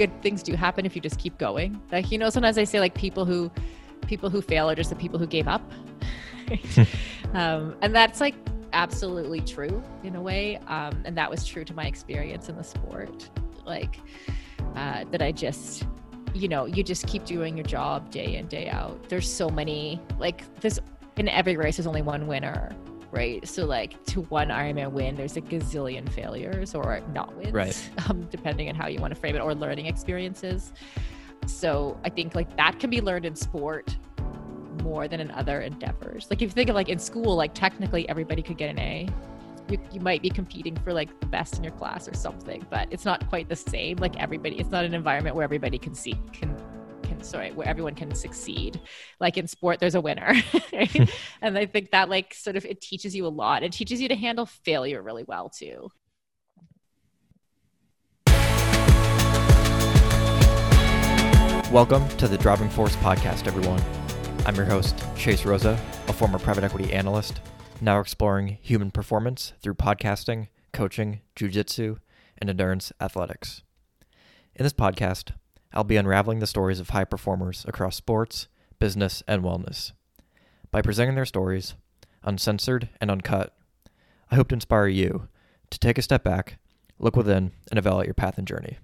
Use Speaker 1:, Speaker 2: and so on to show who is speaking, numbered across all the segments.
Speaker 1: good things do happen if you just keep going. Like you know, sometimes I say like people who people who fail are just the people who gave up, um, and that's like absolutely true in a way. Um, and that was true to my experience in the sport, like uh, that I just you know you just keep doing your job day in day out. There's so many like this in every race. There's only one winner right? So like to one Ironman win, there's a gazillion failures or not wins,
Speaker 2: right?
Speaker 1: Um, depending on how you want to frame it, or learning experiences. So I think like that can be learned in sport more than in other endeavors. Like if you think of like in school, like technically everybody could get an A. You, you might be competing for like the best in your class or something, but it's not quite the same. Like everybody, it's not an environment where everybody can see can sorry where everyone can succeed. Like in sport there's a winner right? Hmm. and i think that like sort of it teaches you a lot. It teaches you to handle failure really well too.
Speaker 2: Welcome to the driving force podcast everyone. I'm your host chase rosa a former private equity analyst now exploring human performance through podcasting coaching jiu-jitsu and endurance athletics. In this podcast I'll be unraveling the stories of high performers across sports, business, and wellness. By presenting their stories, uncensored and uncut, I hope to inspire you to take a step back, look within, and evaluate your path and journey.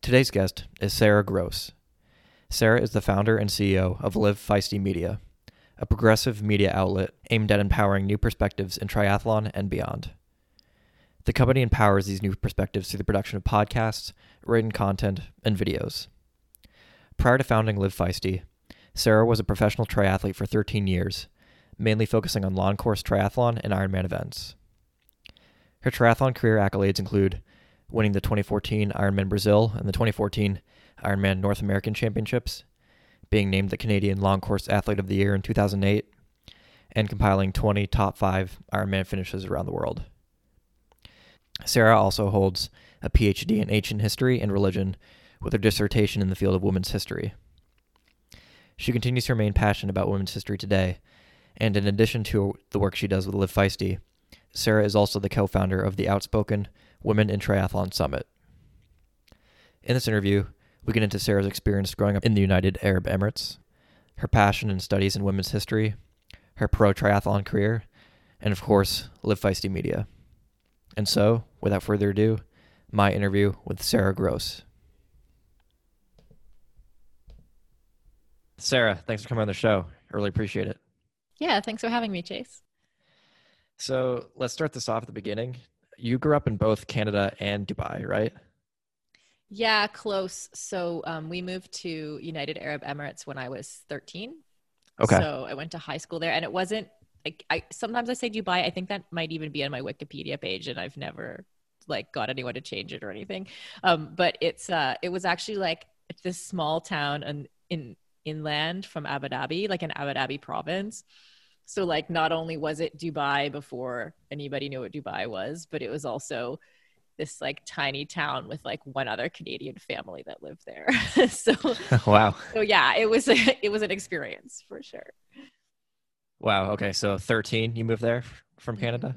Speaker 2: Today's guest is Sarah Gross. Sarah is the founder and CEO of Live Feisty Media, a progressive media outlet aimed at empowering new perspectives in triathlon and beyond. The company empowers these new perspectives through the production of podcasts, written content, and videos. Prior to founding Live Feisty, Sarah was a professional triathlete for 13 years, mainly focusing on long course triathlon and Ironman events. Her triathlon career accolades include winning the 2014 Ironman Brazil and the 2014 Ironman North American Championships, being named the Canadian Long Course Athlete of the Year in 2008, and compiling 20 top 5 Ironman finishes around the world. Sarah also holds a PhD in ancient history and religion with her dissertation in the field of women's history. She continues to remain passionate about women's history today, and in addition to the work she does with Live Feisty, Sarah is also the co founder of the Outspoken Women in Triathlon Summit. In this interview, we get into Sarah's experience growing up in the United Arab Emirates, her passion and studies in women's history, her pro triathlon career, and of course, Live Feisty Media. And so, without further ado, my interview with Sarah Gross. Sarah, thanks for coming on the show. I really appreciate it.
Speaker 1: Yeah, thanks for having me, Chase.
Speaker 2: So let's start this off at the beginning. You grew up in both Canada and Dubai, right?
Speaker 1: Yeah, close. So um, we moved to United Arab Emirates when I was 13.
Speaker 2: Okay.
Speaker 1: So I went to high school there, and it wasn't like I sometimes I say Dubai. I think that might even be on my Wikipedia page, and I've never like got anyone to change it or anything. Um, but it's uh, it was actually like this small town in, in inland from Abu Dhabi, like in Abu Dhabi province. So like not only was it Dubai before anybody knew what Dubai was, but it was also this like tiny town with like one other Canadian family that lived there. so
Speaker 2: wow.
Speaker 1: So yeah, it was a, it was an experience for sure.
Speaker 2: Wow. Okay. So 13, you moved there from mm-hmm. Canada?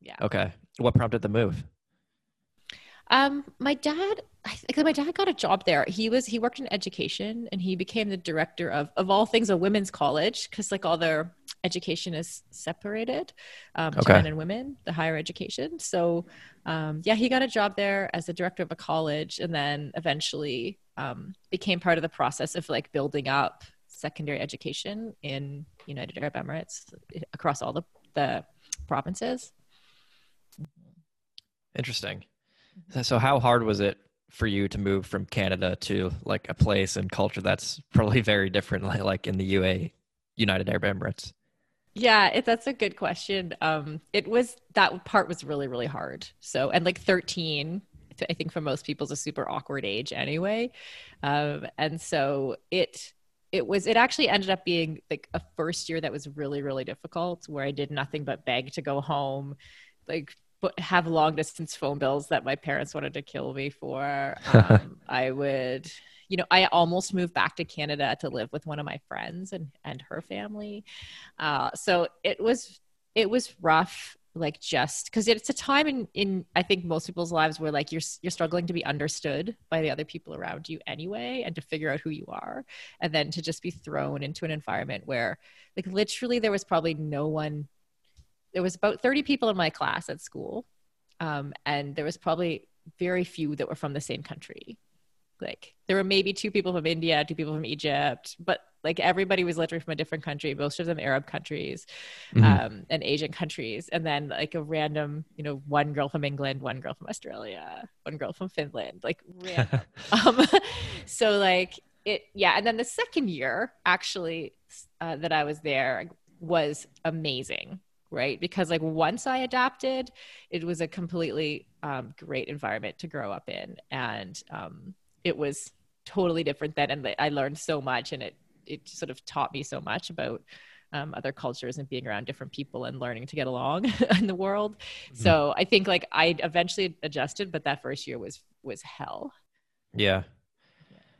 Speaker 1: Yeah.
Speaker 2: Okay. What prompted the move?
Speaker 1: Um, my dad, I think my dad got a job there. He was he worked in education and he became the director of of all things a women's college because like all their education is separated um, okay. to men and women, the higher education. So um, yeah, he got a job there as the director of a college and then eventually um, became part of the process of like building up secondary education in United Arab Emirates across all the, the provinces.
Speaker 2: Interesting. So, how hard was it for you to move from Canada to like a place and culture that's probably very different, like in the UA, United Arab Emirates?
Speaker 1: Yeah, it, that's a good question. Um, it was that part was really really hard. So, and like thirteen, I think for most people is a super awkward age anyway, um, and so it it was it actually ended up being like a first year that was really really difficult where i did nothing but beg to go home like but have long distance phone bills that my parents wanted to kill me for. Um, i would you know i almost moved back to canada to live with one of my friends and and her family. Uh, so it was it was rough like just because it's a time in in I think most people's lives where like you're you're struggling to be understood by the other people around you anyway, and to figure out who you are, and then to just be thrown into an environment where like literally there was probably no one. There was about thirty people in my class at school, um, and there was probably very few that were from the same country. Like there were maybe two people from India, two people from Egypt, but like everybody was literally from a different country, most of them Arab countries mm-hmm. um, and Asian countries. And then like a random, you know, one girl from England, one girl from Australia, one girl from Finland, like random. um, so like it, yeah. And then the second year actually uh, that I was there was amazing right because like once i adapted it was a completely um, great environment to grow up in and um, it was totally different then and i learned so much and it it sort of taught me so much about um, other cultures and being around different people and learning to get along in the world. Mm-hmm. So I think like I eventually adjusted, but that first year was was hell.
Speaker 2: Yeah.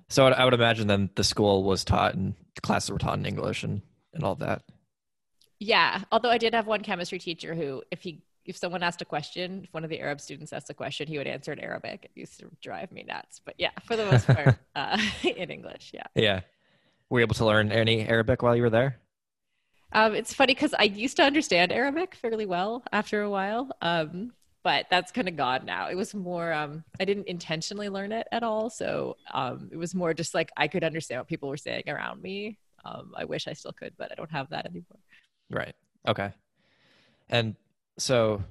Speaker 2: So I would imagine then the school was taught and classes were taught in English and and all that.
Speaker 1: Yeah, although I did have one chemistry teacher who, if he if someone asked a question, if one of the Arab students asked a question, he would answer in Arabic. It used to drive me nuts. But yeah, for the most part, uh, in English. Yeah.
Speaker 2: Yeah. Were you able to learn any Arabic while you were there?
Speaker 1: Um, it's funny because I used to understand Arabic fairly well after a while, um, but that's kind of gone now. It was more, um, I didn't intentionally learn it at all. So um, it was more just like I could understand what people were saying around me. Um, I wish I still could, but I don't have that anymore.
Speaker 2: Right. Okay. And so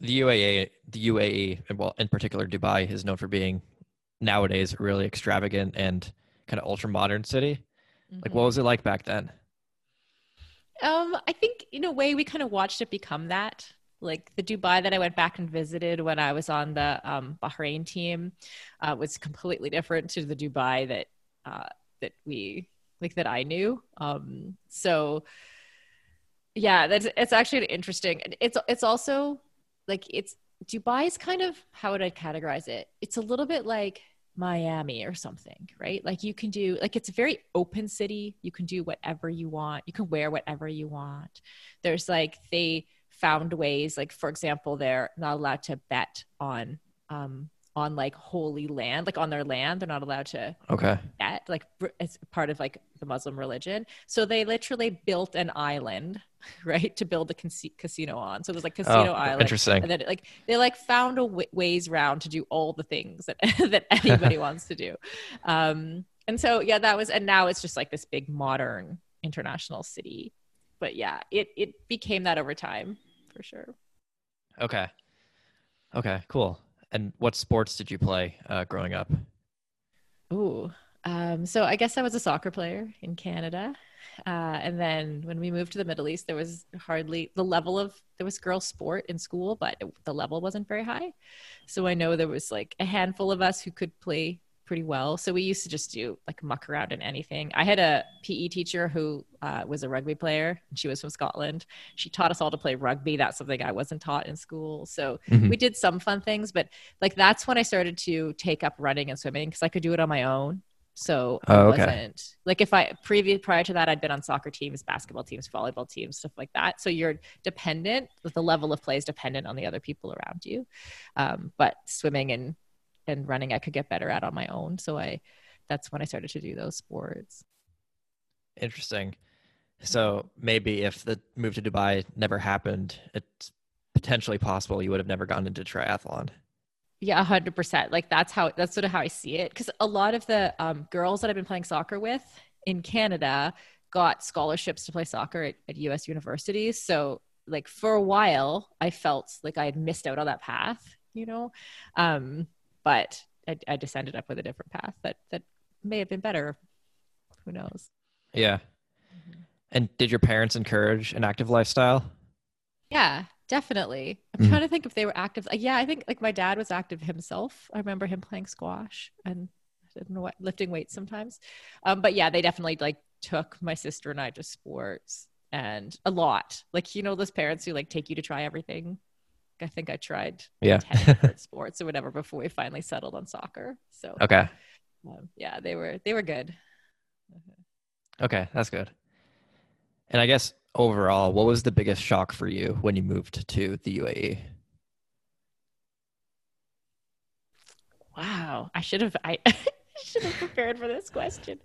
Speaker 2: the UAE, the UAE, and well, in particular, Dubai is known for being nowadays a really extravagant and kind of ultra modern city. Mm-hmm. Like, what was it like back then?
Speaker 1: Um, I think in a way we kind of watched it become that. Like the Dubai that I went back and visited when I was on the um, Bahrain team uh, was completely different to the Dubai that uh, that we like that I knew. Um, so yeah, that's it's actually interesting. It's it's also like it's Dubai is kind of how would I categorize it? It's a little bit like Miami or something, right? Like you can do like it's a very open city. You can do whatever you want. You can wear whatever you want. There's like they found ways like for example they're not allowed to bet on um on like holy land, like on their land. They're not allowed to
Speaker 2: okay
Speaker 1: bet, like it's part of like the Muslim religion. So they literally built an island, right, to build a casino on. So it was like casino oh, island.
Speaker 2: Interesting.
Speaker 1: And then like they like found a w- ways round to do all the things that that anybody wants to do. Um, and so yeah, that was, and now it's just like this big modern international city. But yeah, it it became that over time for sure.
Speaker 2: Okay. Okay. Cool. And what sports did you play uh, growing up?
Speaker 1: Ooh, um, so I guess I was a soccer player in Canada. Uh, and then when we moved to the Middle East, there was hardly the level of there was girl sport in school, but it, the level wasn't very high. So I know there was like a handful of us who could play pretty well. So we used to just do like muck around in anything. I had a PE teacher who uh, was a rugby player and she was from Scotland. She taught us all to play rugby. That's something I wasn't taught in school. So mm-hmm. we did some fun things, but like that's when I started to take up running and swimming because I could do it on my own. So oh, I wasn't like if I previous prior to that I'd been on soccer teams, basketball teams, volleyball teams, stuff like that. So you're dependent. With the level of play is dependent on the other people around you. Um, but swimming and and running I could get better at on my own. So I that's when I started to do those sports.
Speaker 2: Interesting. So maybe if the move to Dubai never happened, it's potentially possible you would have never gone into triathlon.
Speaker 1: Yeah, hundred percent. Like that's how that's sort of how I see it. Because a lot of the um, girls that I've been playing soccer with in Canada got scholarships to play soccer at, at U.S. universities. So like for a while, I felt like I had missed out on that path. You know, um, but I, I just ended up with a different path that that may have been better. Who knows?
Speaker 2: Yeah. Mm-hmm. And did your parents encourage an active lifestyle?
Speaker 1: Yeah, definitely. I'm mm trying to think if they were active. Yeah, I think like my dad was active himself. I remember him playing squash and I don't know what lifting weights sometimes. Um, but yeah, they definitely like took my sister and I to sports and a lot. Like you know those parents who like take you to try everything. I think I tried
Speaker 2: yeah
Speaker 1: sports or whatever before we finally settled on soccer. So
Speaker 2: okay,
Speaker 1: um, yeah, they were they were good.
Speaker 2: Okay, that's good. And I guess overall, what was the biggest shock for you when you moved to the UAE?
Speaker 1: Wow, I should have I should have prepared for this question.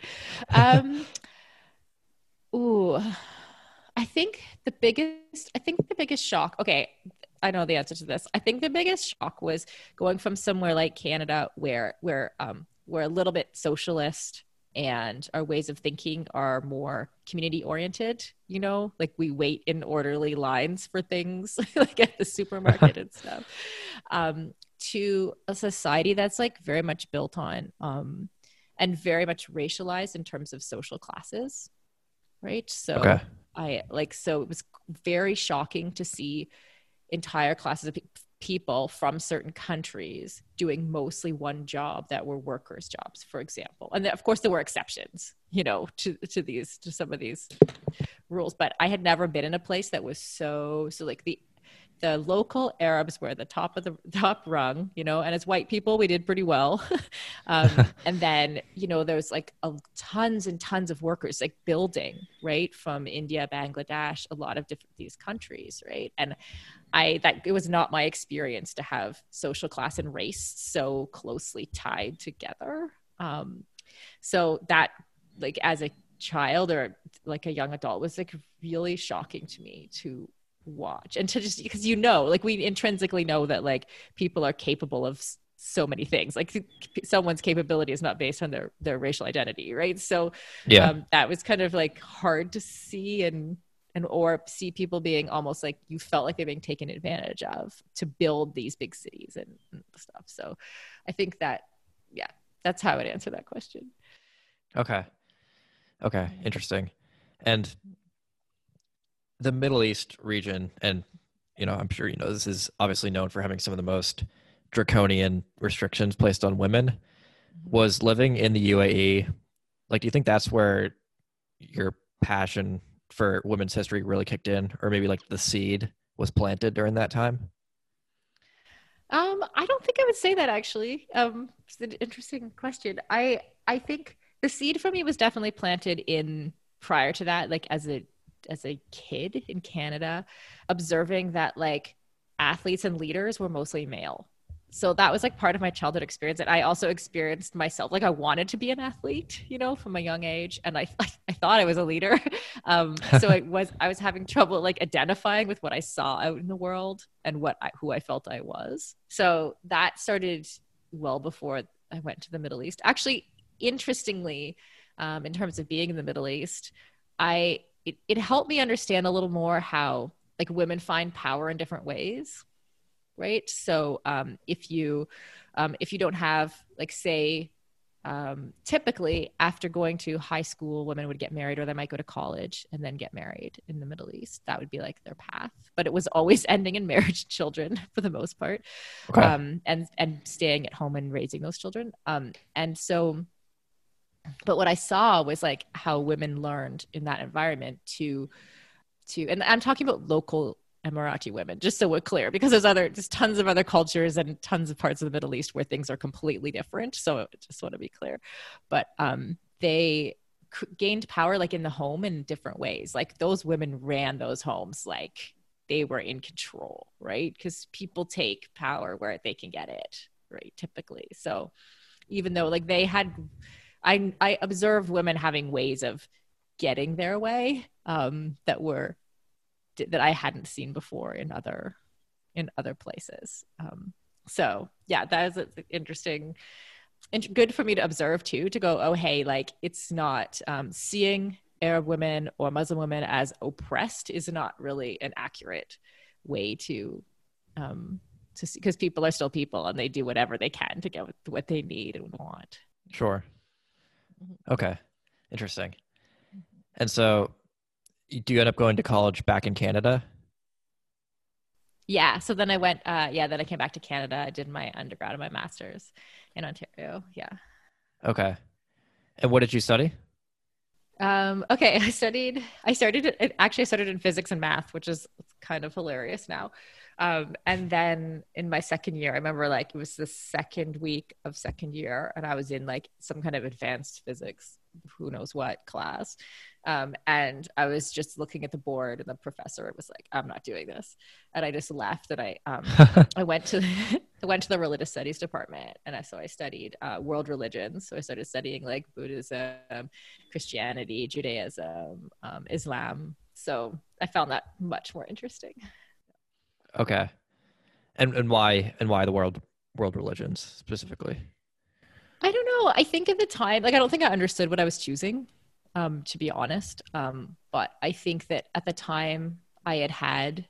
Speaker 1: Um, ooh, I think the biggest I think the biggest shock. Okay, I know the answer to this. I think the biggest shock was going from somewhere like Canada where where um we're a little bit socialist and our ways of thinking are more community oriented you know like we wait in orderly lines for things like at the supermarket and stuff um, to a society that's like very much built on um, and very much racialized in terms of social classes right so okay. i like so it was very shocking to see entire classes of pe- people from certain countries doing mostly one job that were workers jobs for example. And of course there were exceptions you know to to these to some of these rules. But i had never been in a place that was so so like the the local Arabs were the top of the top rung, you know, and as white people, we did pretty well. um, and then, you know, there's like a, tons and tons of workers like building, right, from India, Bangladesh, a lot of different these countries, right. And I that it was not my experience to have social class and race so closely tied together. Um, so that like as a child or like a young adult was like really shocking to me to watch and to just because you know like we intrinsically know that like people are capable of so many things like someone's capability is not based on their their racial identity right so yeah um, that was kind of like hard to see and and or see people being almost like you felt like they're being taken advantage of to build these big cities and, and stuff. So I think that yeah, that's how I would answer that question.
Speaker 2: Okay. Okay, interesting. And the Middle East region, and you know, I'm sure you know this is obviously known for having some of the most draconian restrictions placed on women. Mm-hmm. Was living in the UAE, like, do you think that's where your passion for women's history really kicked in, or maybe like the seed was planted during that time?
Speaker 1: Um, I don't think I would say that actually. Um, it's an interesting question. I I think the seed for me was definitely planted in prior to that, like as a as a kid in Canada, observing that like athletes and leaders were mostly male. So that was like part of my childhood experience. And i also experienced myself like i wanted to be an athlete you know from a young age. And i i thought i was a leader. Um, so it was i was having trouble like identifying with what i saw out in the world and what I, who i felt i was. So that started well before i went to the middle east. Actually interestingly um, in terms of being in the middle east i it, it helped me understand a little more how like women find power in different ways right? So um, if you um, if you don't have like say um, typically after going to high school women would get married or they might go to college and then get married in the middle east. That would be like their path. But it was always ending in marriage and children for the most part okay. um, and and staying at home and raising those children. Um, and so but what i saw was like how women learned in that environment to to and i'm talking about local Emirati women, just so we're clear, because there's other, there's tons of other cultures and tons of parts of the Middle East where things are completely different. So I just want to be clear. But um, they gained power like in the home in different ways. Like those women ran those homes like they were in control, right? Because people take power where they can get it, right? Typically. So even though like they had, I, I observed women having ways of getting their way um, that were that I hadn't seen before in other in other places. Um, so yeah, that is interesting and good for me to observe too. To go, oh hey, like it's not um, seeing Arab women or Muslim women as oppressed is not really an accurate way to um, to see because people are still people and they do whatever they can to get what they need and want.
Speaker 2: Sure. Mm-hmm. Okay. Interesting. And so do you end up going to college back in Canada?
Speaker 1: Yeah. So then I went, uh, yeah, then I came back to Canada. I did my undergrad and my master's in Ontario. Yeah.
Speaker 2: Okay. And what did you study?
Speaker 1: Um, okay. I studied, I started, actually I started in physics and math, which is kind of hilarious now. Um, and then in my second year, I remember like it was the second week of second year and I was in like some kind of advanced physics who knows what class. Um, and I was just looking at the board, and the professor was like, "I'm not doing this," and I just left. And I um, I went to I went to the religious studies department, and I, so I studied uh, world religions. So I started studying like Buddhism, Christianity, Judaism, um, Islam. So I found that much more interesting.
Speaker 2: Okay, and and why and why the world world religions specifically?
Speaker 1: I don't know. I think at the time, like I don't think I understood what I was choosing um, to be honest. Um, but I think that at the time I had had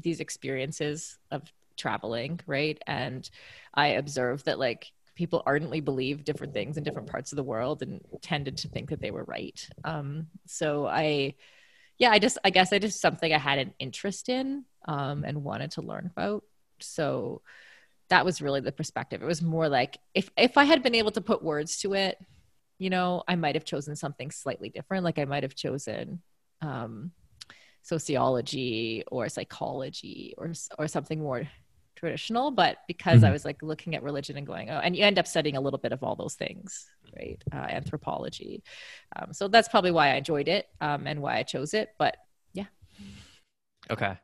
Speaker 1: these experiences of traveling, right? And I observed that like people ardently believe different things in different parts of the world and tended to think that they were right. Um, so I, yeah, I just, I guess I just something I had an interest in um, and wanted to learn about. So that was really the perspective. It was more like if if I had been able to put words to it, you know, I might have chosen something slightly different. Like I might have chosen um, sociology or psychology or or something more traditional. But because mm-hmm. I was like looking at religion and going, oh, and you end up studying a little bit of all those things, right? Uh, anthropology. Um, so that's probably why I enjoyed it um, and why I chose it. But yeah.
Speaker 2: Okay.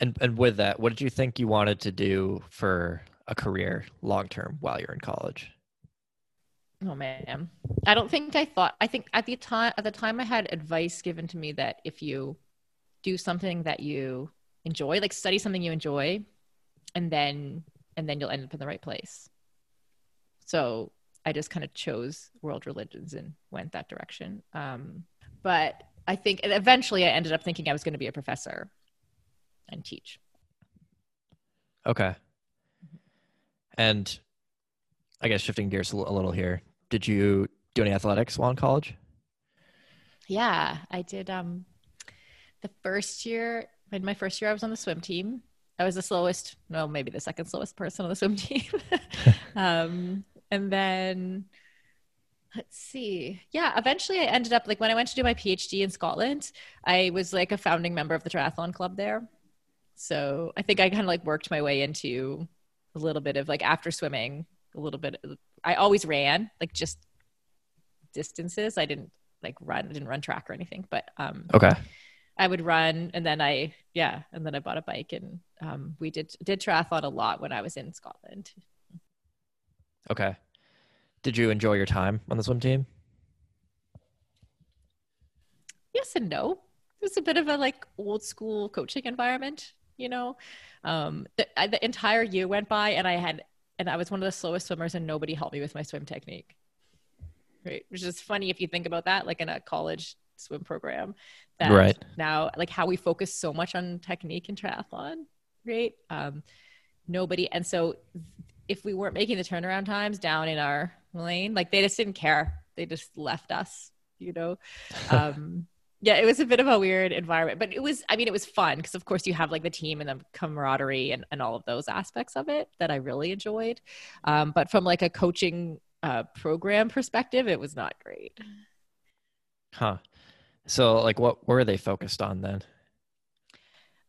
Speaker 2: And and with that, what did you think you wanted to do for a career long term while you're in college?
Speaker 1: Oh man. I don't think I thought I think at the time at the time I had advice given to me that if you do something that you enjoy, like study something you enjoy, and then and then you'll end up in the right place. So I just kind of chose world religions and went that direction. Um, but I think eventually I ended up thinking I was going to be a professor and teach.
Speaker 2: Okay. And I guess shifting gears a little here, did you do any athletics while in college?
Speaker 1: Yeah, I did. Um, the first year, in my first year, I was on the swim team. I was the slowest, no, maybe the second slowest person on the swim team. um, and then let's see. Yeah, eventually I ended up like when I went to do my PhD in Scotland, I was like a founding member of the triathlon club there. So I think I kind of like worked my way into a little bit of like after swimming, a little bit I always ran like just distances. I didn't like run, I didn't run track or anything, but um
Speaker 2: okay.
Speaker 1: I would run and then I yeah, and then I bought a bike and um we did did triathlon a lot when I was in Scotland.
Speaker 2: Okay. Did you enjoy your time on the swim team?
Speaker 1: Yes and no. It was a bit of a like old school coaching environment, you know. Um the, the entire year went by and I had and I was one of the slowest swimmers and nobody helped me with my swim technique. Right. Which is funny if you think about that, like in a college swim program. That
Speaker 2: right.
Speaker 1: now, like how we focus so much on technique in triathlon, right? Um, nobody. And so if we weren't making the turnaround times down in our lane, like they just didn't care. They just left us, you know? Um, yeah, it was a bit of a weird environment, but it was, I mean, it was fun because, of course, you have like the team and the camaraderie and, and all of those aspects of it that I really enjoyed. Um, but from like a coaching uh, program perspective, it was not great.
Speaker 2: Huh. So, like, what were they focused on then?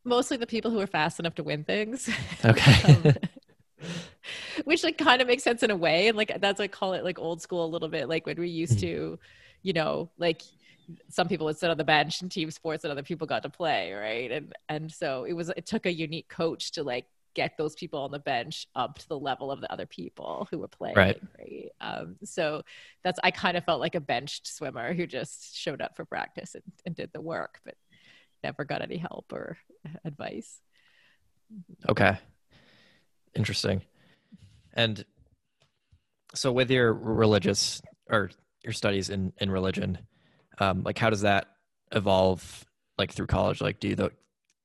Speaker 1: Mostly the people who were fast enough to win things.
Speaker 2: Okay. um,
Speaker 1: which like kind of makes sense in a way. And like, that's, I call it like old school a little bit, like when we used mm. to, you know, like some people would sit on the bench in team sports and other people got to play right and and so it was it took a unique coach to like get those people on the bench up to the level of the other people who were playing
Speaker 2: right,
Speaker 1: right? Um, so that's i kind of felt like a benched swimmer who just showed up for practice and, and did the work but never got any help or advice.
Speaker 2: Okay. Interesting. And so with your religious or your studies in in religion um, like how does that evolve like through college? Like do you the,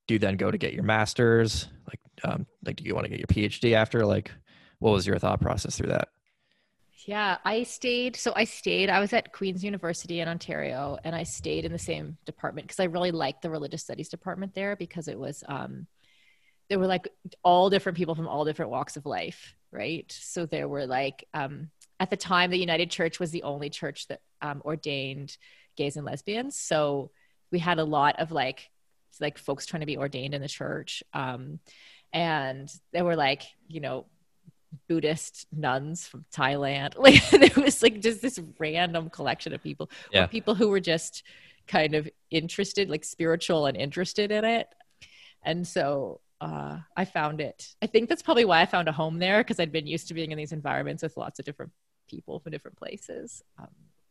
Speaker 2: do you then go to get your master's? Like um, like do you want to get your phd after? Like what was your thought process through that?
Speaker 1: Yeah i stayed so i stayed i was at queen's university in ontario and i stayed in the same department because i really liked the religious studies department there because it was um there were like all different people from all different walks of life right? So there were like um at the time the united church was the only church that um, ordained gays and lesbians. So we had a lot of like like folks trying to be ordained in the church. Um, and they were like, you know, Buddhist nuns from Thailand. Like there was like just this random collection of people,
Speaker 2: Yeah.
Speaker 1: or people who were just kind of interested, like spiritual and interested in it. And so uh, I found it. I think that's probably why I found a home there because I'd been used to being in these environments with lots of different people from different places. Um,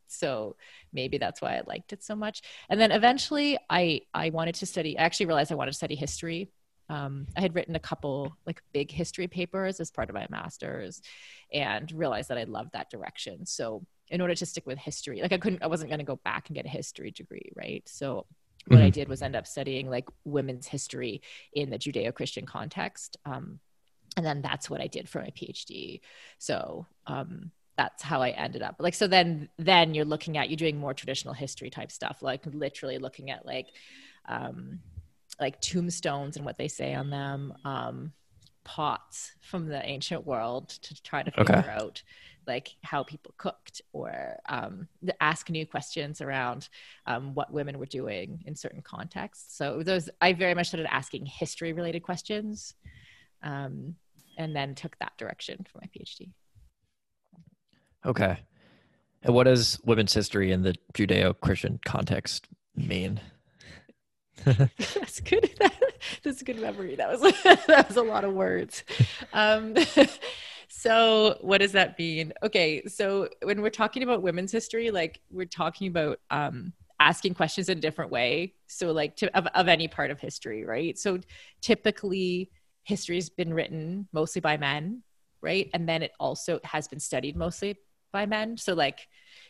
Speaker 1: so maybe that's why I liked it so much. And then eventually, I I wanted to study. I actually realized I wanted to study history. Um, I had written a couple like big history papers as part of my master's, and realized that I loved that direction. So in order to stick with history, like I couldn't, I wasn't going to go back and get a history degree, right? So what I
Speaker 2: Mhm.
Speaker 1: did was end up studying like women's history in the Judeo-Christian context. Um, and then that's what I did for my PhD. So um, that's how I ended up. Like so then then you're looking at you're doing more traditional history type stuff, like literally looking at like um, like tombstones and what they say on them, um, pots from the ancient world to try to figure
Speaker 2: Okay.
Speaker 1: out like how people cooked or um, ask new questions around um, what women were doing in certain contexts. So those I very much started asking history related questions, um, and then took that direction for my PhD.
Speaker 2: Okay. And what does women's history in the Judeo-Christian context mean?
Speaker 1: That's good. That's a good memory. That was that was a lot of words. Um, so what does that mean? Okay, so when we're talking about women's history, like we're talking about um, asking questions in a different way. So like to, of of any part of history, right? So typically, history's been written mostly by men, right? And then it also has been studied mostly by men. So like,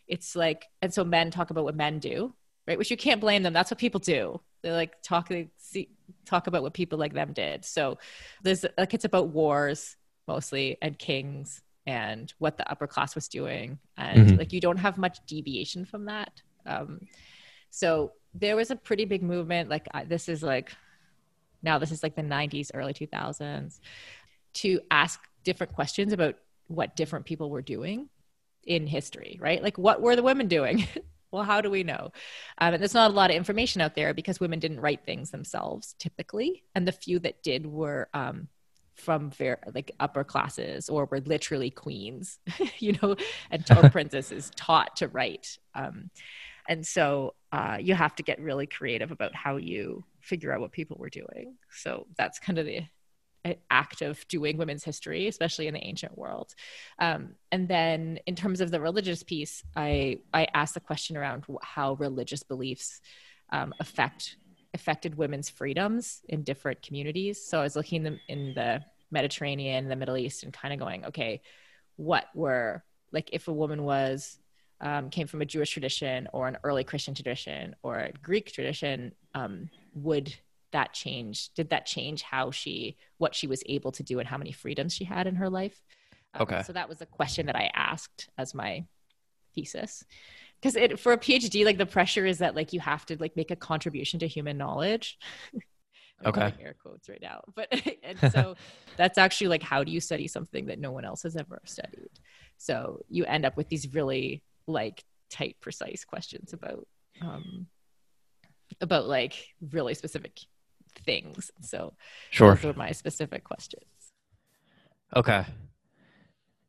Speaker 1: it's like, and so men talk about what men do, right? Which you can't blame them. That's what people do. They like talk, they see, talk about what people like them did. So there's like, it's about wars mostly and kings and what the upper class was doing. And
Speaker 2: Mhm.
Speaker 1: like, you don't have much deviation from that. Um, so there was a pretty big movement. Like I, this is like, now this is like the 90s, early 2000s to ask different questions about what different people were doing in history, right? Like, what were the women doing? well, how do we know? Um, and there's not a lot of information out there because women didn't write things themselves typically, and the few that did were um, from very like upper classes or were literally queens, you know, and or princesses taught to write. Um, and so uh, you have to get really creative about how you figure out what people were doing. So that's kind of the act of doing women's history, especially in the ancient world. Um, and then in terms of the religious piece, I I asked the question around how religious beliefs um, affect affected women's freedoms in different communities. So I was looking them in the Mediterranean, the Middle East, and kind of going, okay, what were like if a woman was um, came from a Jewish tradition or an early Christian tradition or a Greek tradition, um, would that change? Did that change how she, what she was able to do and how many freedoms she had in her life? Um,
Speaker 2: Okay.
Speaker 1: So that was a question that I asked as my thesis. Because it for a PhD, like the pressure is that like you have to like make a contribution to human knowledge. I'm
Speaker 2: Okay.
Speaker 1: air quotes right now, but and so that's actually like how do you study something that no one else has ever studied? So you end up with these really like tight, precise questions about um, about like really specific things. So
Speaker 2: Sure.
Speaker 1: those were my specific questions.
Speaker 2: Okay.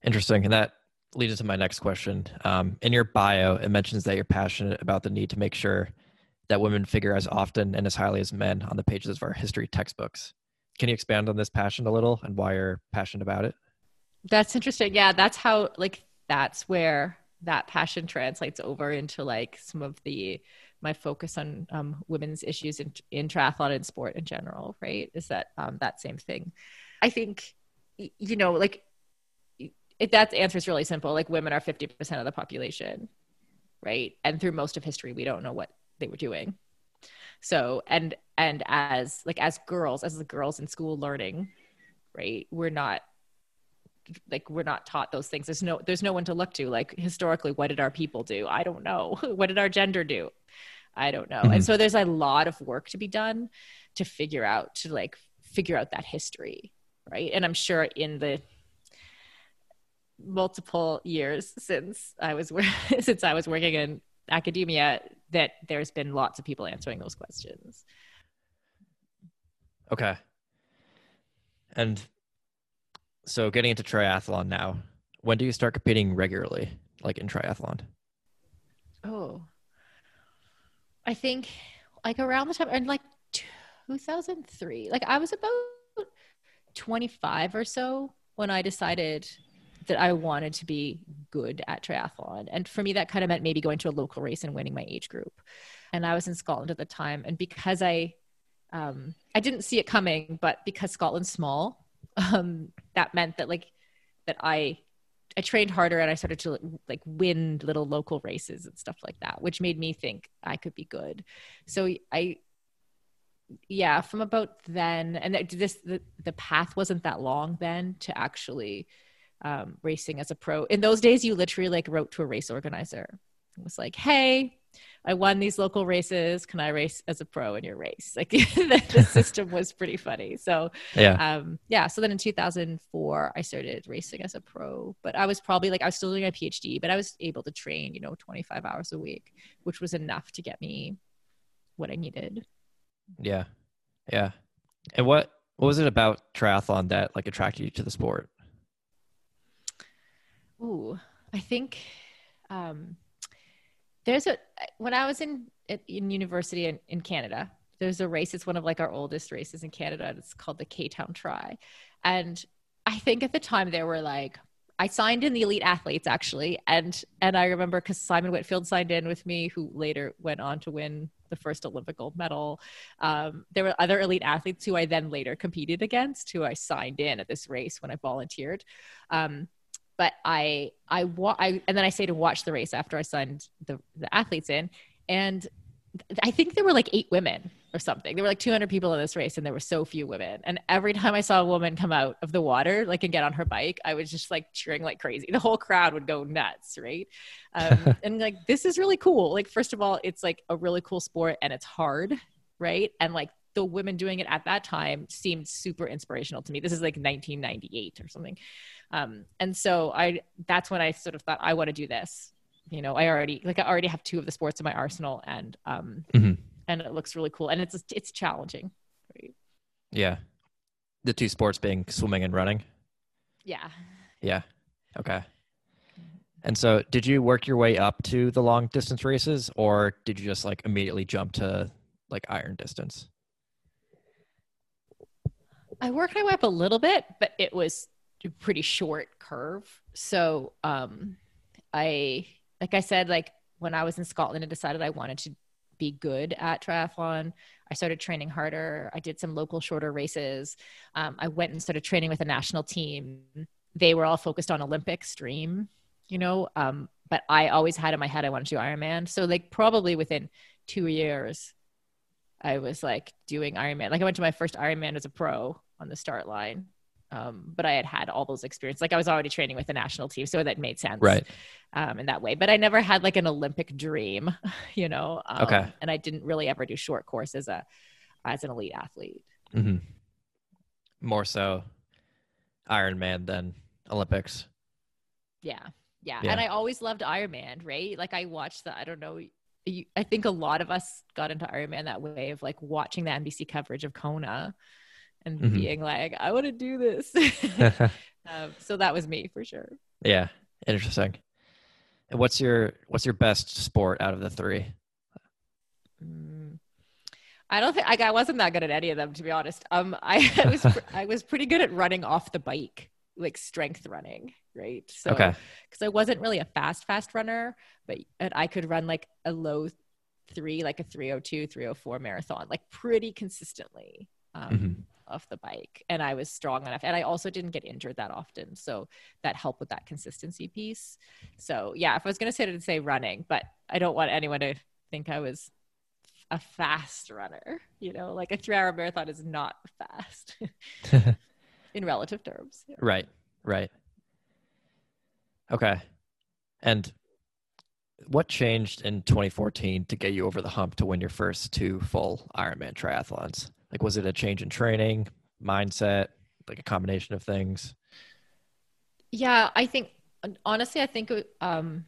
Speaker 2: Interesting. And that leads into my next question. Um, in your bio, it mentions that you're passionate about the need to make sure that women figure as often and as highly as men on the pages of our history textbooks. Can you expand on this passion a little and why you're passionate about it?
Speaker 1: That's interesting. Yeah, that's how like that's where that passion translates over into like some of the my focus on um, women's issues in, in triathlon and sport in general. Right? Is that um, that same thing? I think you know like it, that answer is really simple. Like women are fifty percent of the population, right? And through most of history, we don't know what they were doing. So and and as like as girls, as the girls in school learning, right? We're not like we're not taught those things there's no there's no one to look to like historically what did our people do i don't know what did our gender do i don't know
Speaker 2: Mhm.
Speaker 1: and so there's a lot of work to be done to figure out to like figure out that history right and i'm sure in the multiple years since i was since i was working in academia that there's been lots of people answering those questions
Speaker 2: Okay. And so getting into triathlon now, when do you start competing regularly, like in triathlon?
Speaker 1: Oh, I think like around the time in like 2003, like I was about 25 or so when I decided that I wanted to be good at triathlon. And for me, that kind of meant maybe going to a local race and winning my age group. And I was in Scotland at the time. And because I, um, I didn't see it coming, but because Scotland's small, um, that meant that like, that I, I trained harder and I started to like win little local races and stuff like that, which made me think I could be good. So I, yeah, from about then, and this the, the path wasn't that long then to actually um, racing as a pro. In those days, you literally like wrote to a race organizer. It was like, "Hey, I won these local races. Can I race as a pro in your race?" Like the, the system was pretty funny. So
Speaker 2: yeah,
Speaker 1: um, yeah. So then in 2004, I started racing as a pro. But I was probably like I was still doing my PhD, but I was able to train, you know, 25 hours a week, which was enough to get me what I needed.
Speaker 2: Yeah, yeah. And what what was it about triathlon that like attracted you to the sport?
Speaker 1: Ooh, I think um, there's a when I was in in university in, in Canada, there's a race. It's one of like our oldest races in Canada. It's called the K Town Tri, and I think at the time there were like I signed in the elite athletes actually, and and I remember because Simon Whitfield signed in with me, who later went on to win the first Olympic gold medal. Um, there were other elite athletes who I then later competed against, who I signed in at this race when I volunteered. Um, but I I, wa- I and then I stayed to watch the race after I signed the the athletes in, and I think there were like eight women or something. There were like 200 people in this race, and there were so few women. And every time I saw a woman come out of the water, like and get on her bike, I was just like cheering like crazy. The whole crowd would go nuts, right? Um, and like this is really cool. Like first of all, it's like a really cool sport, and it's hard, right? And like the women doing it at that time seemed super inspirational to me. This is like 1998 or something. Um, and so I, that's when I sort of thought I want to do this. You know, I already like I already have two of the sports in my arsenal, and um, mm-hmm. and it looks really cool, and it's it's challenging. Right?
Speaker 2: Yeah, the two sports being swimming and running.
Speaker 1: Yeah.
Speaker 2: Yeah. Okay. And so, did you work your way up to the long distance races, or did you just like immediately jump to like iron distance?
Speaker 1: I worked my way up a little bit, but it was pretty short curve. So um, I, like I said, like when I was in Scotland and decided I wanted to be good at triathlon, I started training harder. I did some local shorter races. Um, I went and started training with a national team. They were all focused on Olympic stream, you know, um, but I always had in my head I wanted to do Ironman. So like probably within two years, I was like doing Ironman. Like I went to my first Ironman as a pro on the start line um, but I had had all those experiences. Like I was already training with the national team, so that made sense,
Speaker 2: right?
Speaker 1: Um, in that way. But I never had like an Olympic dream, you know. Um,
Speaker 2: okay.
Speaker 1: And I didn't really ever do short course as a as an elite athlete.
Speaker 2: Mm-hmm. More so, Ironman than Olympics.
Speaker 1: Yeah. yeah, yeah. And I always loved Ironman, right? Like I watched the. I don't know. I think a lot of us got into Ironman that way of like watching the NBC coverage of Kona and mm-hmm. being like, I want to do this. um, so that was me for sure.
Speaker 2: Yeah, interesting. And what's your what's your best sport out of the three?
Speaker 1: Mm, I don't think I, I wasn't that good at any of them to be honest. Um, I, I was I was pretty good at running off the bike, like strength running, right? So,
Speaker 2: okay,
Speaker 1: because I wasn't really a fast fast runner, but I could run like a low three, like a 302, 304 marathon, like pretty consistently. Um, mm-hmm off the bike and I was strong enough. And I also didn't get injured that often. So that helped with that consistency piece. So yeah, if I was going to say it, I'd say running, but I don't want anyone to think I was a fast runner. You know, like a three hour marathon is not fast in relative terms.
Speaker 2: Yeah. Right, right. Okay. And what changed in 2014 to get you over the hump to win your first two full Ironman triathlons? Like, was it a change in training, mindset, like a combination of things?
Speaker 1: Yeah, I think honestly, I think um,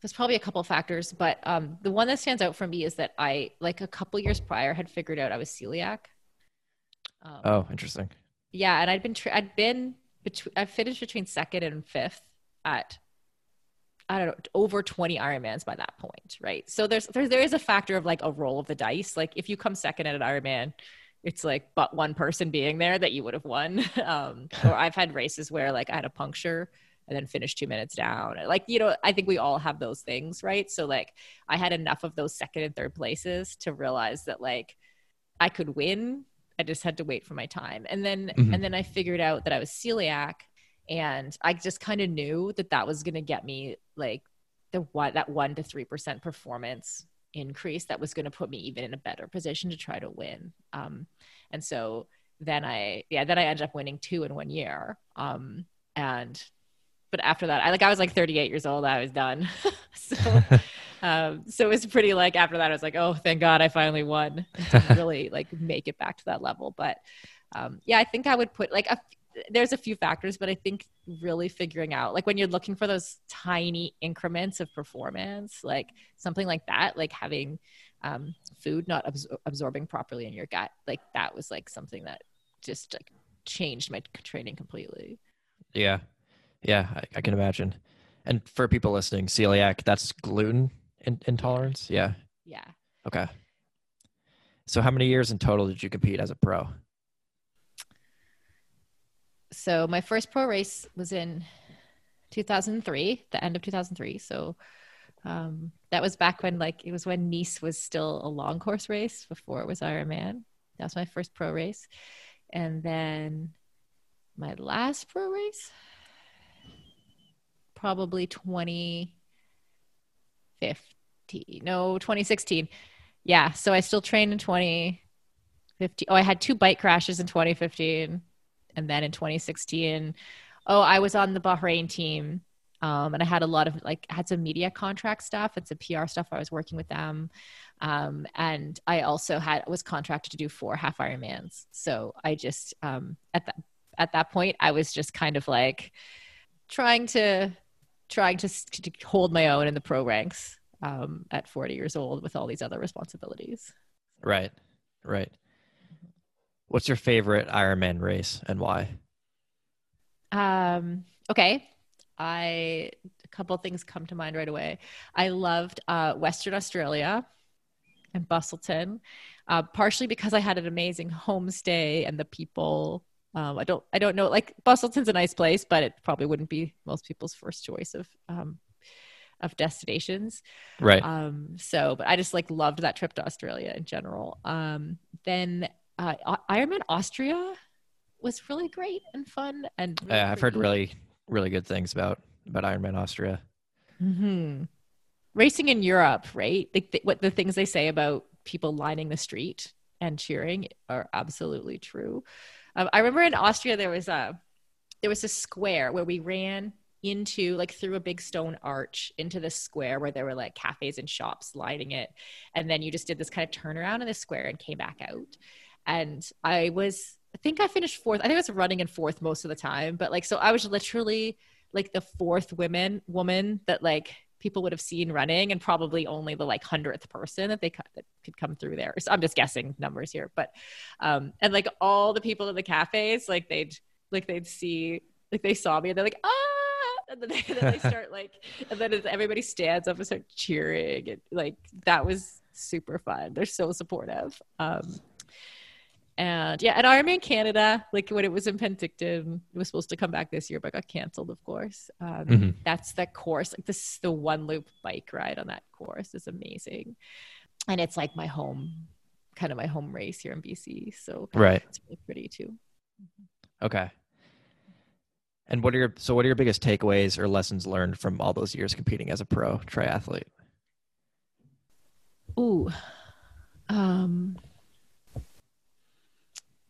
Speaker 1: there's probably a couple factors, but um, the one that stands out for me is that I, like a couple years prior, had figured out I was celiac.
Speaker 2: Um, oh, interesting.
Speaker 1: Yeah, and I'd been tra- I'd been between I finished between second and fifth at I don't know over 20 Ironmans by that point, right? So there's there, there is a factor of like a roll of the dice. Like if you come second at an Ironman, it's like but one person being there that you would have won. Um, or I've had races where like I had a puncture and then finished two minutes down. Like, you know, I think we all have those things, right? So like I had enough of those second and third places to realize that like I could win. I just had to wait for my time. And then mm-hmm. and then I figured out that I was celiac and I just kind of knew that that was going to get me like the one that 1 to 3% performance increase that was going to put me even in a better position to try to win. Um, and so then I, yeah, then I ended up winning two in one year. Um, and, but after that, I like, I was like 38 years old. I was done. so, um, so it was pretty like, after that, I was like, oh, thank God I finally won really like make it back to that level. But, um, yeah, I think I would put like a, there's a few factors, but I think really figuring out like when you're looking for those tiny increments of performance, like something like that, like having um, food not absor- absorbing properly in your gut, like that was like something that just like changed my training completely.
Speaker 2: Yeah, yeah, I, I can imagine. And for people listening, celiac, that's gluten in- intolerance. Yeah.
Speaker 1: Yeah.
Speaker 2: Okay. So, how many years in total did you compete as a pro?
Speaker 1: So my first pro race was in 2003, the end of 2003. So um, that was back when like it was when Nice was still a long course race before it was Ironman. That was my first pro race, and then my last pro race, probably 2015. No, 2016. Yeah. So I still trained in 2015. Oh, I had two bike crashes in 2015 and then in 2016 oh i was on the bahrain team um, and i had a lot of like had some media contract stuff and some pr stuff. I was working with them um, and i also had was contracted to do four half ironmans. So i just um, at that at that point i was just kind of like trying to trying to, to hold my own in the pro ranks um, at 40 years old with all these other responsibilities.
Speaker 2: Right. Right What's your favorite Ironman race and why?
Speaker 1: Um, okay. I a couple things come to mind right away. I loved uh, Western Australia and Busselton, uh, partially because I had an amazing homestay and the people. Um, I don't, I don't know. Like Busselton's a nice place, but it probably wouldn't be most people's first choice of um, of destinations.
Speaker 2: Right.
Speaker 1: Um, so, but I just like loved that trip to Australia in general. Um, then uh, Ironman Austria was really great and fun. And
Speaker 2: really yeah, I've heard really, really good things about about Ironman Austria.
Speaker 1: Mm-hmm. Racing in Europe, right? Like the, what the things they say about people lining the street and cheering are absolutely true. Um, I remember in Austria there was a there was a square where we ran into like through a big stone arch into the square where there were like cafes and shops lining it and then you just did this kind of turnaround in the square and came back out and I was I think I finished fourth. I think I was running in fourth most of the time, but like so I was literally like the fourth woman woman that like people would have seen running and probably only the like hundredth person that they that could come through there. So I'm just guessing numbers here, but um and like all the people in the cafes like they'd like they'd see like they saw me and they're like ah and then they, and then they start like and then everybody stands up and start cheering and like that was super fun. They're so supportive. Um and yeah, at Ironman Canada, like when it was in Penticton, it was supposed to come back this year, but got canceled, of course. Um, mm-hmm. That's the course. Like this, the one loop bike ride on that course is amazing, and it's like my home, kind of my home race here in BC. So
Speaker 2: right,
Speaker 1: it's really pretty too.
Speaker 2: Okay. And what are your so what are your biggest takeaways or lessons learned from all those years competing as a pro triathlete?
Speaker 1: Ooh, um,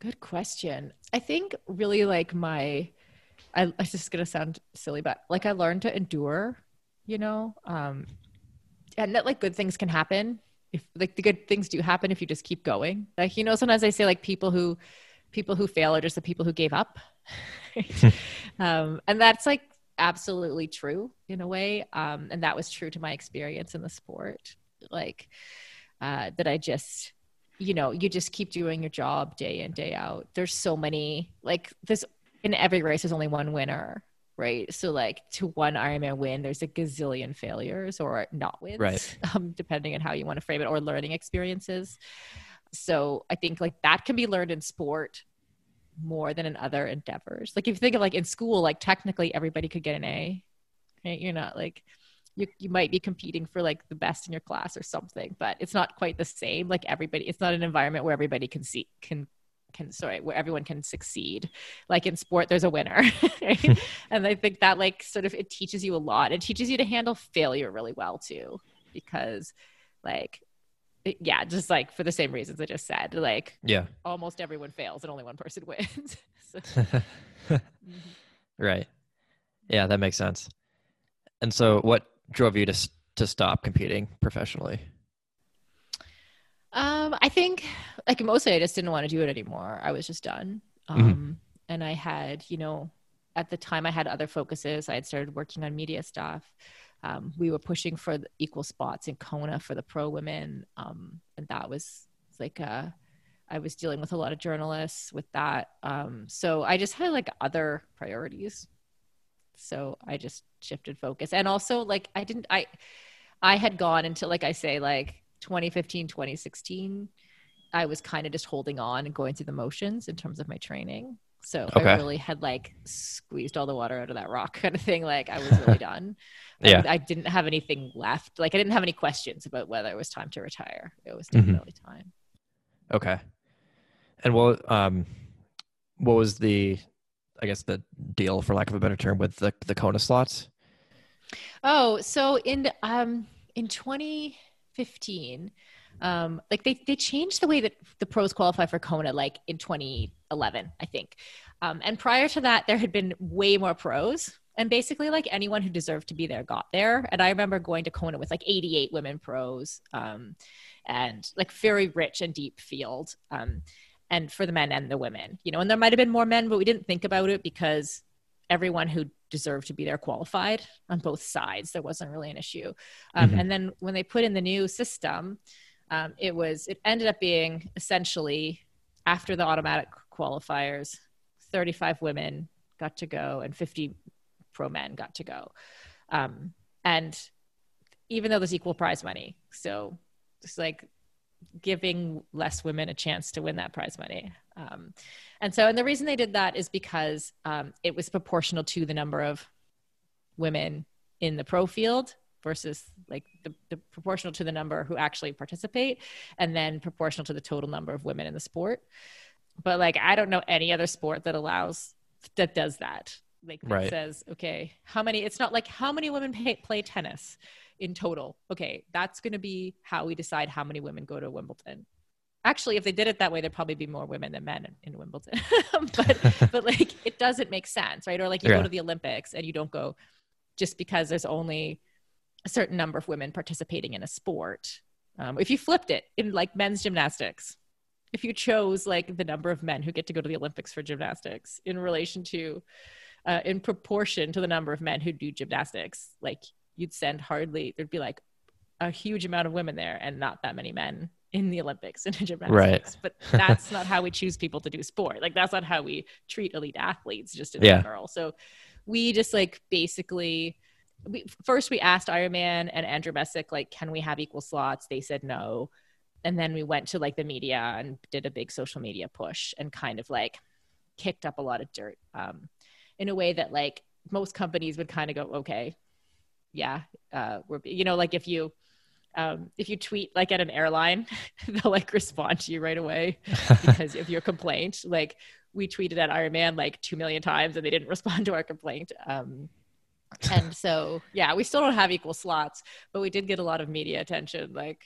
Speaker 1: Good question. I think really like my, I, it's just gonna sound silly, but like I learned to endure, you know, um, and that like good things can happen if like the good things do happen if you just keep going. Like you know, sometimes I say like people who, people who fail are just the people who gave up, um, and that's like absolutely true in a way. Um, and that was true to my experience in the sport, like uh, that I just you know you just keep doing your job day in day out. There's so many like this in every race there's only one winner right? So like to one ironman win there's a gazillion failures or not wins
Speaker 2: Right.
Speaker 1: um, depending on how you want to frame it or learning experiences. So i think like that can be learned in sport more than in other endeavors. Like if you think of like in school like technically everybody could get an a right? You're not like you, you might be competing for like the best in your class or something but it's not quite the same like everybody it's not an environment where everybody can see can can sorry where everyone can succeed like in sport there's a winner right? and i think that like sort of it teaches you a lot it teaches you to handle failure really well too because like yeah just like for the same reasons i just said like
Speaker 2: Yeah.
Speaker 1: almost everyone fails and only one person wins so, mm-hmm.
Speaker 2: right. Yeah, that makes sense. And so, what drove you to to stop competing professionally?
Speaker 1: Um, I think like mostly I just didn't want to do it anymore. I was just done. Um, and I had, you know, at the time I had other focuses. I had started working on media stuff. Um, we were pushing for the equal spots in Kona for the pro women. Um, and that was like, uh, I was dealing with a lot of journalists with that. Um, so I just had like other priorities. So I just shifted focus. And also like I didn't I I had gone until like I say like 2015, 2016, I was kind of just holding on and going through the motions in terms of my training. So
Speaker 2: Okay.
Speaker 1: I really had like squeezed all the water out of that rock kind of thing. Like I was really done. I-
Speaker 2: Yeah.
Speaker 1: I, didn't have anything left. Like I didn't have any questions about whether it was time to retire. It was
Speaker 2: Mhm.
Speaker 1: definitely time.
Speaker 2: Okay. And what um, what was the, I guess the deal, for lack of a better term, with the the Kona slots?
Speaker 1: Oh, so in um in 2015, um like they they changed the way that the pros qualify for Kona like in 2011, I think. Um and prior to that there had been way more pros and basically like anyone who deserved to be there got there and I remember going to Kona with like 88 women pros um and like very rich and deep field um and for the men and the women. You know, and there might have been more men but we didn't think about it because everyone who deserved to be there qualified on both sides. There wasn't really an issue. Um,
Speaker 2: Mhm.
Speaker 1: And then when they put in the new system, um, it was it ended up being essentially after the automatic qualifiers, 35 women got to go and 50 pro men got to go. Um, and even though there's equal prize money, so it's like giving less women a chance to win that prize money. Um, and so, and the reason they did that is because um, it was proportional to the number of women in the pro field versus like the, the proportional to the number who actually participate and then proportional to the total number of women in the sport. But like, I don't know any other sport that allows, that does that. Like, that
Speaker 2: Right.
Speaker 1: says, okay, how many, it's not like how many women pay, play tennis in total. Okay, that's going to be how we decide how many women go to Wimbledon. Actually, if they did it that way, there'd probably be more women than men in, in Wimbledon. but but like it doesn't make sense, right? Or like you
Speaker 2: Yeah.
Speaker 1: go to the Olympics and you don't go just because there's only a certain number of women participating in a sport. Um, if you flipped it in like men's gymnastics, if you chose like the number of men who get to go to the Olympics for gymnastics in relation to, uh, in proportion to the number of men who do gymnastics, like you'd send hardly, there'd be like a huge amount of women there and not that many men in the Olympics in gymnastics. Right. But that's not how we choose people to do sport. Like that's not how we treat elite athletes just in
Speaker 2: Yeah.
Speaker 1: general. So we just like basically we, first we asked Ironman and Andrew Messick like, can we have equal slots? They said no. And then we went to like the media and did a big social media push and kind of like kicked up a lot of dirt um, in a way that like most companies would kind of go, okay, yeah, uh, we're you know like if you um, if you tweet like at an airline, they'll like respond to you right away because of your complaint. Like we tweeted at Ironman like two million times and they didn't respond to our complaint. Um, and so yeah, we still don't have equal slots, but we did get a lot of media attention. Like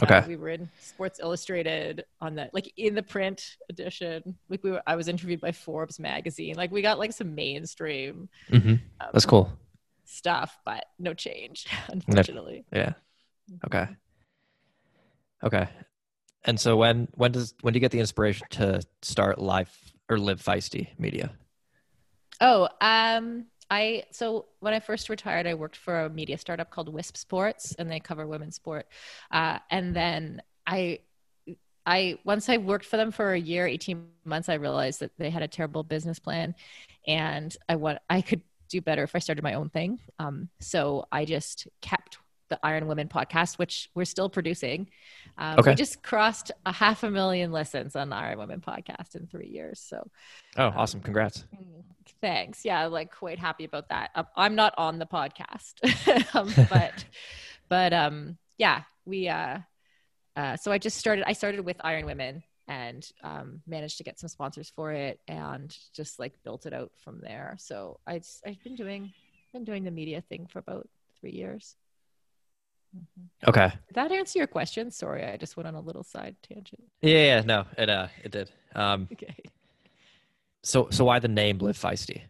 Speaker 1: uh,
Speaker 2: Okay.
Speaker 1: we were in Sports Illustrated on the like in the print edition. Like we were, I was interviewed by Forbes magazine. Like we got like some mainstream
Speaker 2: hmm
Speaker 1: um,
Speaker 2: That's cool.
Speaker 1: Stuff, but no change, unfortunately.
Speaker 2: Yeah. Okay. Okay. And so when when does when do you get the inspiration to start live or live feisty media?
Speaker 1: Oh, um, I so when I first retired, I worked for a media startup called Wisp Sports, and they cover women's sport. Uh, and then I I once I worked for them for a year, 18 months, I realized that they had a terrible business plan and I want I could do better if I started my own thing. Um, so I just kept the Iron Women podcast, which we're still producing. Um,
Speaker 2: Okay.
Speaker 1: We just crossed a half a million listens on the Iron Women podcast in three years. So
Speaker 2: Oh, awesome! Congrats.
Speaker 1: Thanks. Yeah, I'm, like quite happy about that. Um, I'm not on the podcast, um, but but um yeah, we uh uh so I just started. I started with Iron Women and um, managed to get some sponsors for it and just like built it out from there. So I I've been doing been doing the media thing for about three years. Mhm.
Speaker 2: Okay.
Speaker 1: Did that answer your question? Sorry, I just went on a little side tangent.
Speaker 2: Yeah, yeah, no, it uh, it did. Um,
Speaker 1: Okay.
Speaker 2: so so why the name Live Feisty?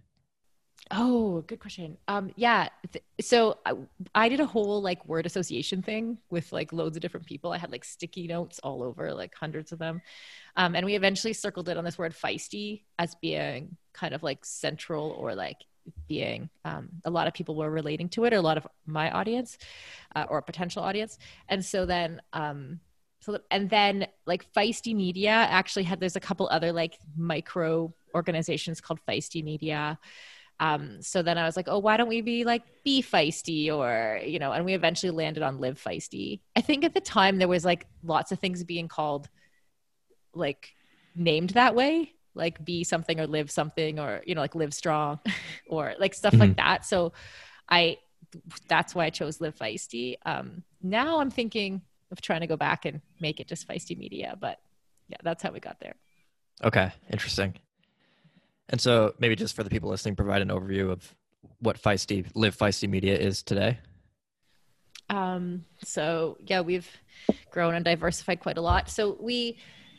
Speaker 1: Oh, good question. Um, yeah. Th- so I, I did a whole like word association thing with like loads of different people. I had like sticky notes all over, like hundreds of them. Um, and we eventually circled it on this word feisty as being kind of like central or like being um, a lot of people were relating to it or a lot of my audience uh, or potential audience. And so then, um, so and then like feisty media actually had there's a couple other like micro organizations called feisty media um, so then I was like, oh, why don't we be like be feisty or, you know, and we eventually landed on live feisty. I think at the time there was like lots of things being called like named that way, like be something or live something or, you know, like live strong or like stuff like that. So I, that's why I chose live feisty. Um, now I'm thinking of trying to go back and make it just feisty media, but yeah, that's how we got there.
Speaker 2: Okay, interesting. And so maybe just for the people listening, provide an overview of what Feisty Live Feisty Media is today.
Speaker 1: Um, so yeah, we've grown and diversified quite a lot. So we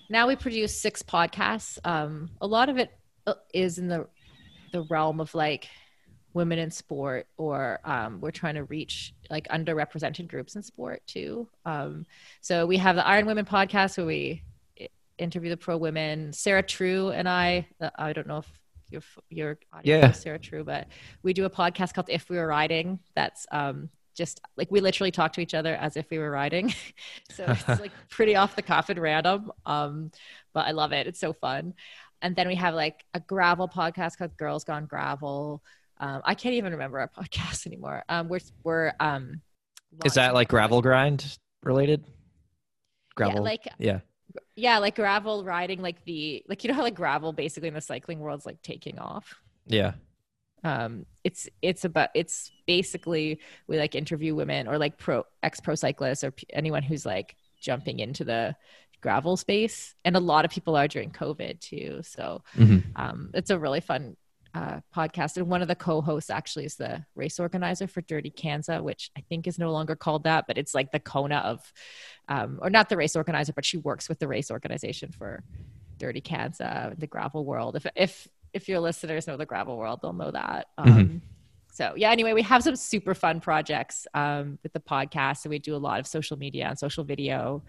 Speaker 1: now we produce six podcasts. Um, a lot of it uh, in the the realm of like women in sport, or um, we're trying to reach like underrepresented groups in sport too. Um, so we have the Iron Women podcast where we interview the pro women. Sarah True and I. uh, I don't know if your your audience
Speaker 2: Yeah.
Speaker 1: knows Sarah True, but we do a podcast called If We Were Riding. That's um, just like we literally talk to each other as if we were riding. so it's like pretty off the cuff and random. Um, but I love it. It's so fun. And then we have like a gravel podcast called Girls Gone Gravel. Um, I can't even remember our podcast anymore. Um, we're we're um,
Speaker 2: Is that like gravel grind related? Gravel.
Speaker 1: Yeah, like
Speaker 2: yeah.
Speaker 1: Yeah, like gravel riding, like the like you know how like gravel basically in the cycling world's like taking off.
Speaker 2: Yeah.
Speaker 1: um it's it's about it's basically we like interview women or like pro ex pro cyclists or p- anyone who's like jumping into the gravel space and a lot of people are during covid too so
Speaker 2: Mhm.
Speaker 1: um it's a really fun uh, podcast. And one of the co-hosts actually is the race organizer for dirty kanza which i think is no longer called that but it's like the kona of um or not the race organizer but she works with the race organization for dirty kanza the gravel world. If if if your listeners know the gravel world they'll know that. Um
Speaker 2: Mhm.
Speaker 1: so yeah anyway we have some super fun projects um, with the podcast. And we do a lot of social media and social video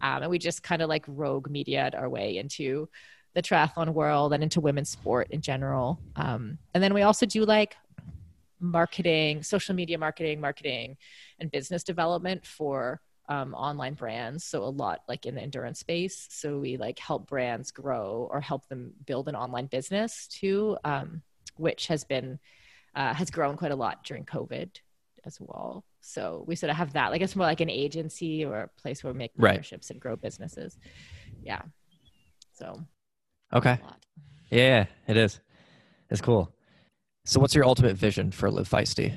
Speaker 1: um, and we just kind of like rogue media our way into the triathlon world and into women's sport in general. Um, and then we also do like marketing social media marketing marketing and business development for um, online brands. So a lot like in the endurance space. So we like help brands grow or help them build an online business too um, which has been uh, has grown quite a lot during covid as well. So we sort of have that. Like it's more like an agency or a place where we make
Speaker 2: Right.
Speaker 1: partnerships and grow businesses. Yeah. So
Speaker 2: Okay. Yeah, it is. It's cool. So what's your ultimate vision for Live Feisty?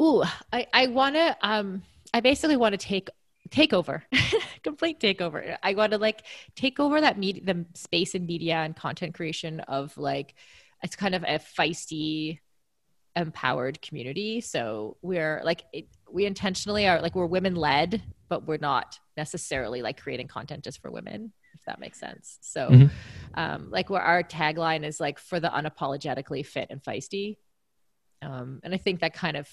Speaker 1: Ooh, I, I want to, um, I basically want to take, take over, complete takeover. I want to like take over that media, the space in media and content creation of like, it's kind of a feisty, empowered community. So we're like, it, we intentionally are like, we're women led, but we're not necessarily like creating content just for women, if that makes sense. So,
Speaker 2: Mhm.
Speaker 1: um, like where our tagline is like for the unapologetically fit and feisty. Um, and I think that kind of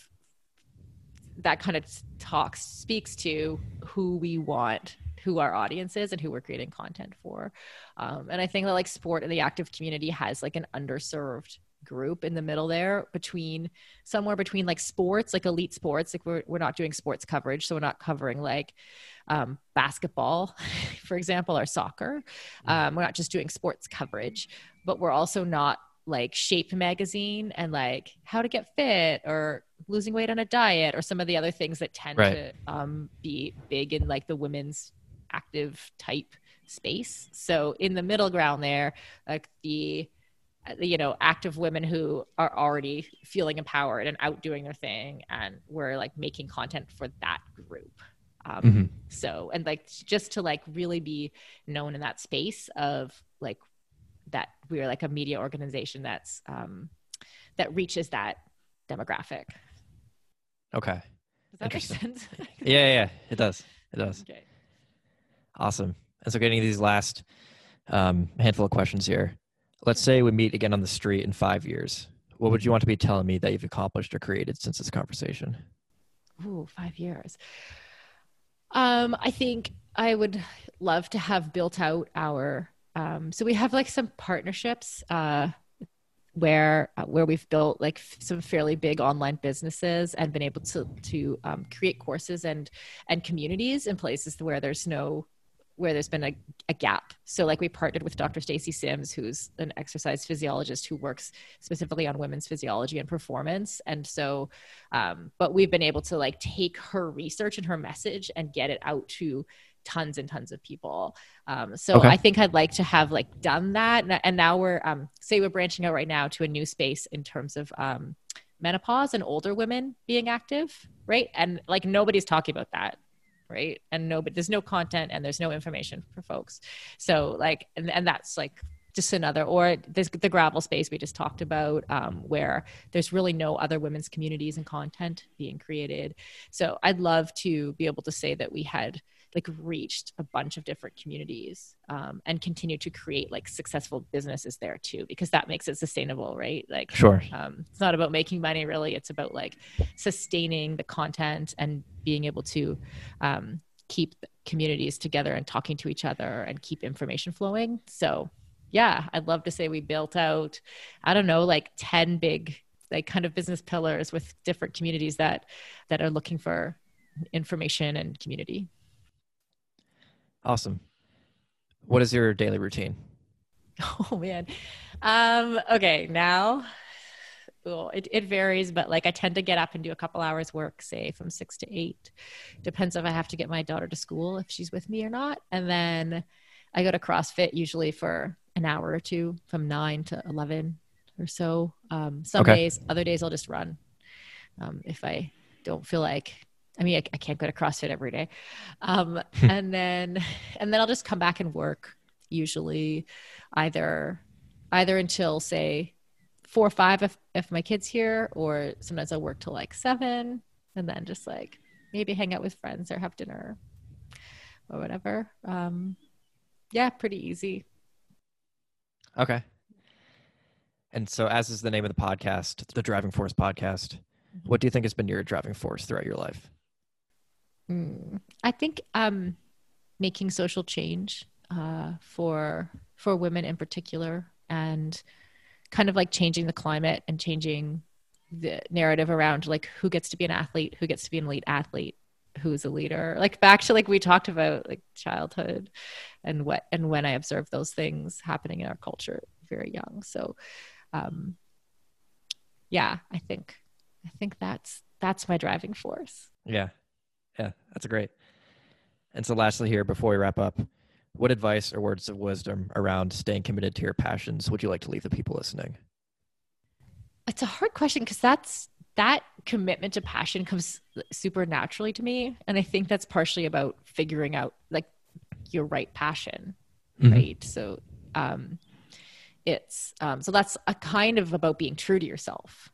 Speaker 1: that kind of talks speaks to who we want who our audience is and who we're creating content for um, and i think that like sport and the active community has like an underserved group in the middle there between somewhere between like sports like elite sports like we're, we're not doing sports coverage so we're not covering like um, basketball for example or soccer mm-hmm. um, we're not just doing sports coverage but we're also not like shape magazine and like how to get fit or losing weight on a diet or some of the other things that tend right. to um, be big in like the women's active type space so in the middle ground there like the you know active women who are already feeling empowered and out doing their thing and we're like making content for that group. Um, mm-hmm. so and like just to like really be known in that space of like that we're like a media organization that's um that reaches that demographic.
Speaker 2: Okay.
Speaker 1: Does that make sense?
Speaker 2: Yeah yeah. It does. It does. Okay. Awesome. And so getting these last um, handful of questions here Let's say we meet again on the street in five years. What would you want to be telling me that you've accomplished or created since this conversation?
Speaker 1: Ooh, five years. Um, I think I would love to have built out our. Um, so we have like some partnerships uh, where uh, where we've built like f- some fairly big online businesses and been able to to um, create courses and and communities in places where there's no where there's been a, a gap. So like we partnered with Dr. Stacy Sims, who's an exercise physiologist who works specifically on women's physiology and performance. And so, um, but we've been able to like take her research and her message and get it out to tons and tons of people. Um, so okay. I think I'd like to have like done that. And now we're, um, say we're branching out right now to a new space in terms of, um, menopause and older women being active. Right. And like nobody's talking about that right? And no but there's no content and there's no information for folks. So like and, and that's like just another or this, the gravel space we just talked about um, where there's really no other women's communities and content being created. So i'd love to be able to say that we had like reached a bunch of different communities um, and continue to create like successful businesses there too because that makes it sustainable right? Like
Speaker 2: sure.
Speaker 1: um, it's not about making money really. It's about like sustaining the content and being able to um, keep communities together and talking to each other and keep information flowing. So yeah i'd love to say we built out i don't know like 10 big like kind of business pillars with different communities that that are looking for information and community
Speaker 2: Awesome. What is your daily routine?
Speaker 1: Oh man. Um, okay, now well, it, it varies, but like I tend to get up and do a couple hours work, say from six to eight. Depends if I have to get my daughter to school, if she's with me or not. And then I go to CrossFit usually for an hour or two from nine to 11 or so. Um, some okay. days, other days I'll just run. Um, if I don't feel like I mean, I, I, can't go to CrossFit every day. Um, and then, and then I'll just come back and work usually either, either until say four or five if, if my kid's here, or sometimes I'll work till like seven and then just like maybe hang out with friends or have dinner or whatever. Um, yeah, pretty easy.
Speaker 2: Okay. And so, as is the name of the podcast, the Driving Force podcast, mm-hmm. what do you think has been your driving force throughout your life?
Speaker 1: Mm, I think um, making social change uh, for for women in particular, and kind of like changing the climate and changing the narrative around like who gets to be an athlete, who gets to be an elite athlete, who's a leader. Like back to like we talked about like childhood and what and when I observed those things happening in our culture very young. So um yeah, I think I think that's that's my driving force.
Speaker 2: Yeah. Yeah, that's great. And so, lastly, here before we wrap up, what advice or words of wisdom around staying committed to your passions would you like to leave the people listening?
Speaker 1: It's a hard question because that's that commitment to passion comes super naturally to me, and I think that's partially about figuring out like your right passion, mm-hmm. right? So, um, it's um, so that's a kind of about being true to yourself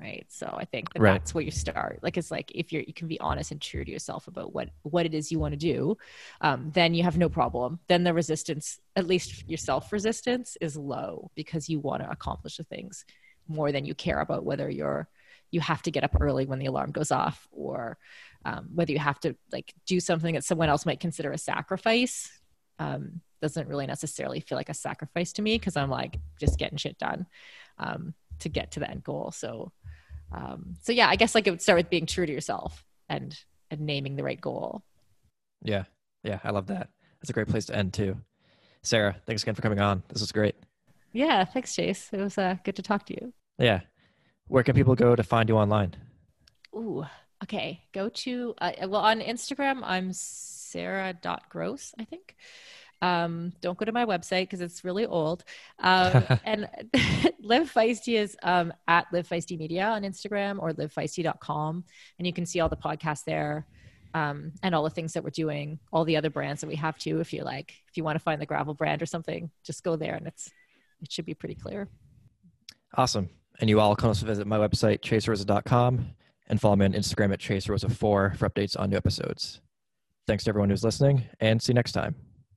Speaker 1: right so i think that right. that's where you start like it's like if you're you can be honest and true to yourself about what what it is you want to do um, then you have no problem then the resistance at least your self resistance is low because you want to accomplish the things more than you care about whether you're you have to get up early when the alarm goes off or um, whether you have to like do something that someone else might consider a sacrifice um, doesn't really necessarily feel like a sacrifice to me because I'm like just getting shit done um, to get to the end goal. So, um, so yeah, I guess like it would start with being true to yourself and and naming the right goal.
Speaker 2: Yeah, yeah, I love that. That's a great place to end too. Sarah, thanks again for coming on. This was great.
Speaker 1: Yeah, thanks, Chase. It was uh, good to talk to you.
Speaker 2: Yeah, where can people go to find you online?
Speaker 1: Ooh, okay. Go to uh, well on Instagram. I'm sarah.gross, I think. Um, don't go to my website because it's really old. Um, and Live Feisty is um, at Live Feisty Media on Instagram or livefeisty.com. And you can see all the podcasts there um, and all the things that we're doing, all the other brands that we have too. If you like, if you want to find the gravel brand or something, just go there and it's, it should be pretty clear.
Speaker 2: Awesome. And you all can also visit my website, chaserosa.com, and follow me on Instagram at chaserosa4 for updates on new episodes. Thanks to everyone who's listening, and see you next time.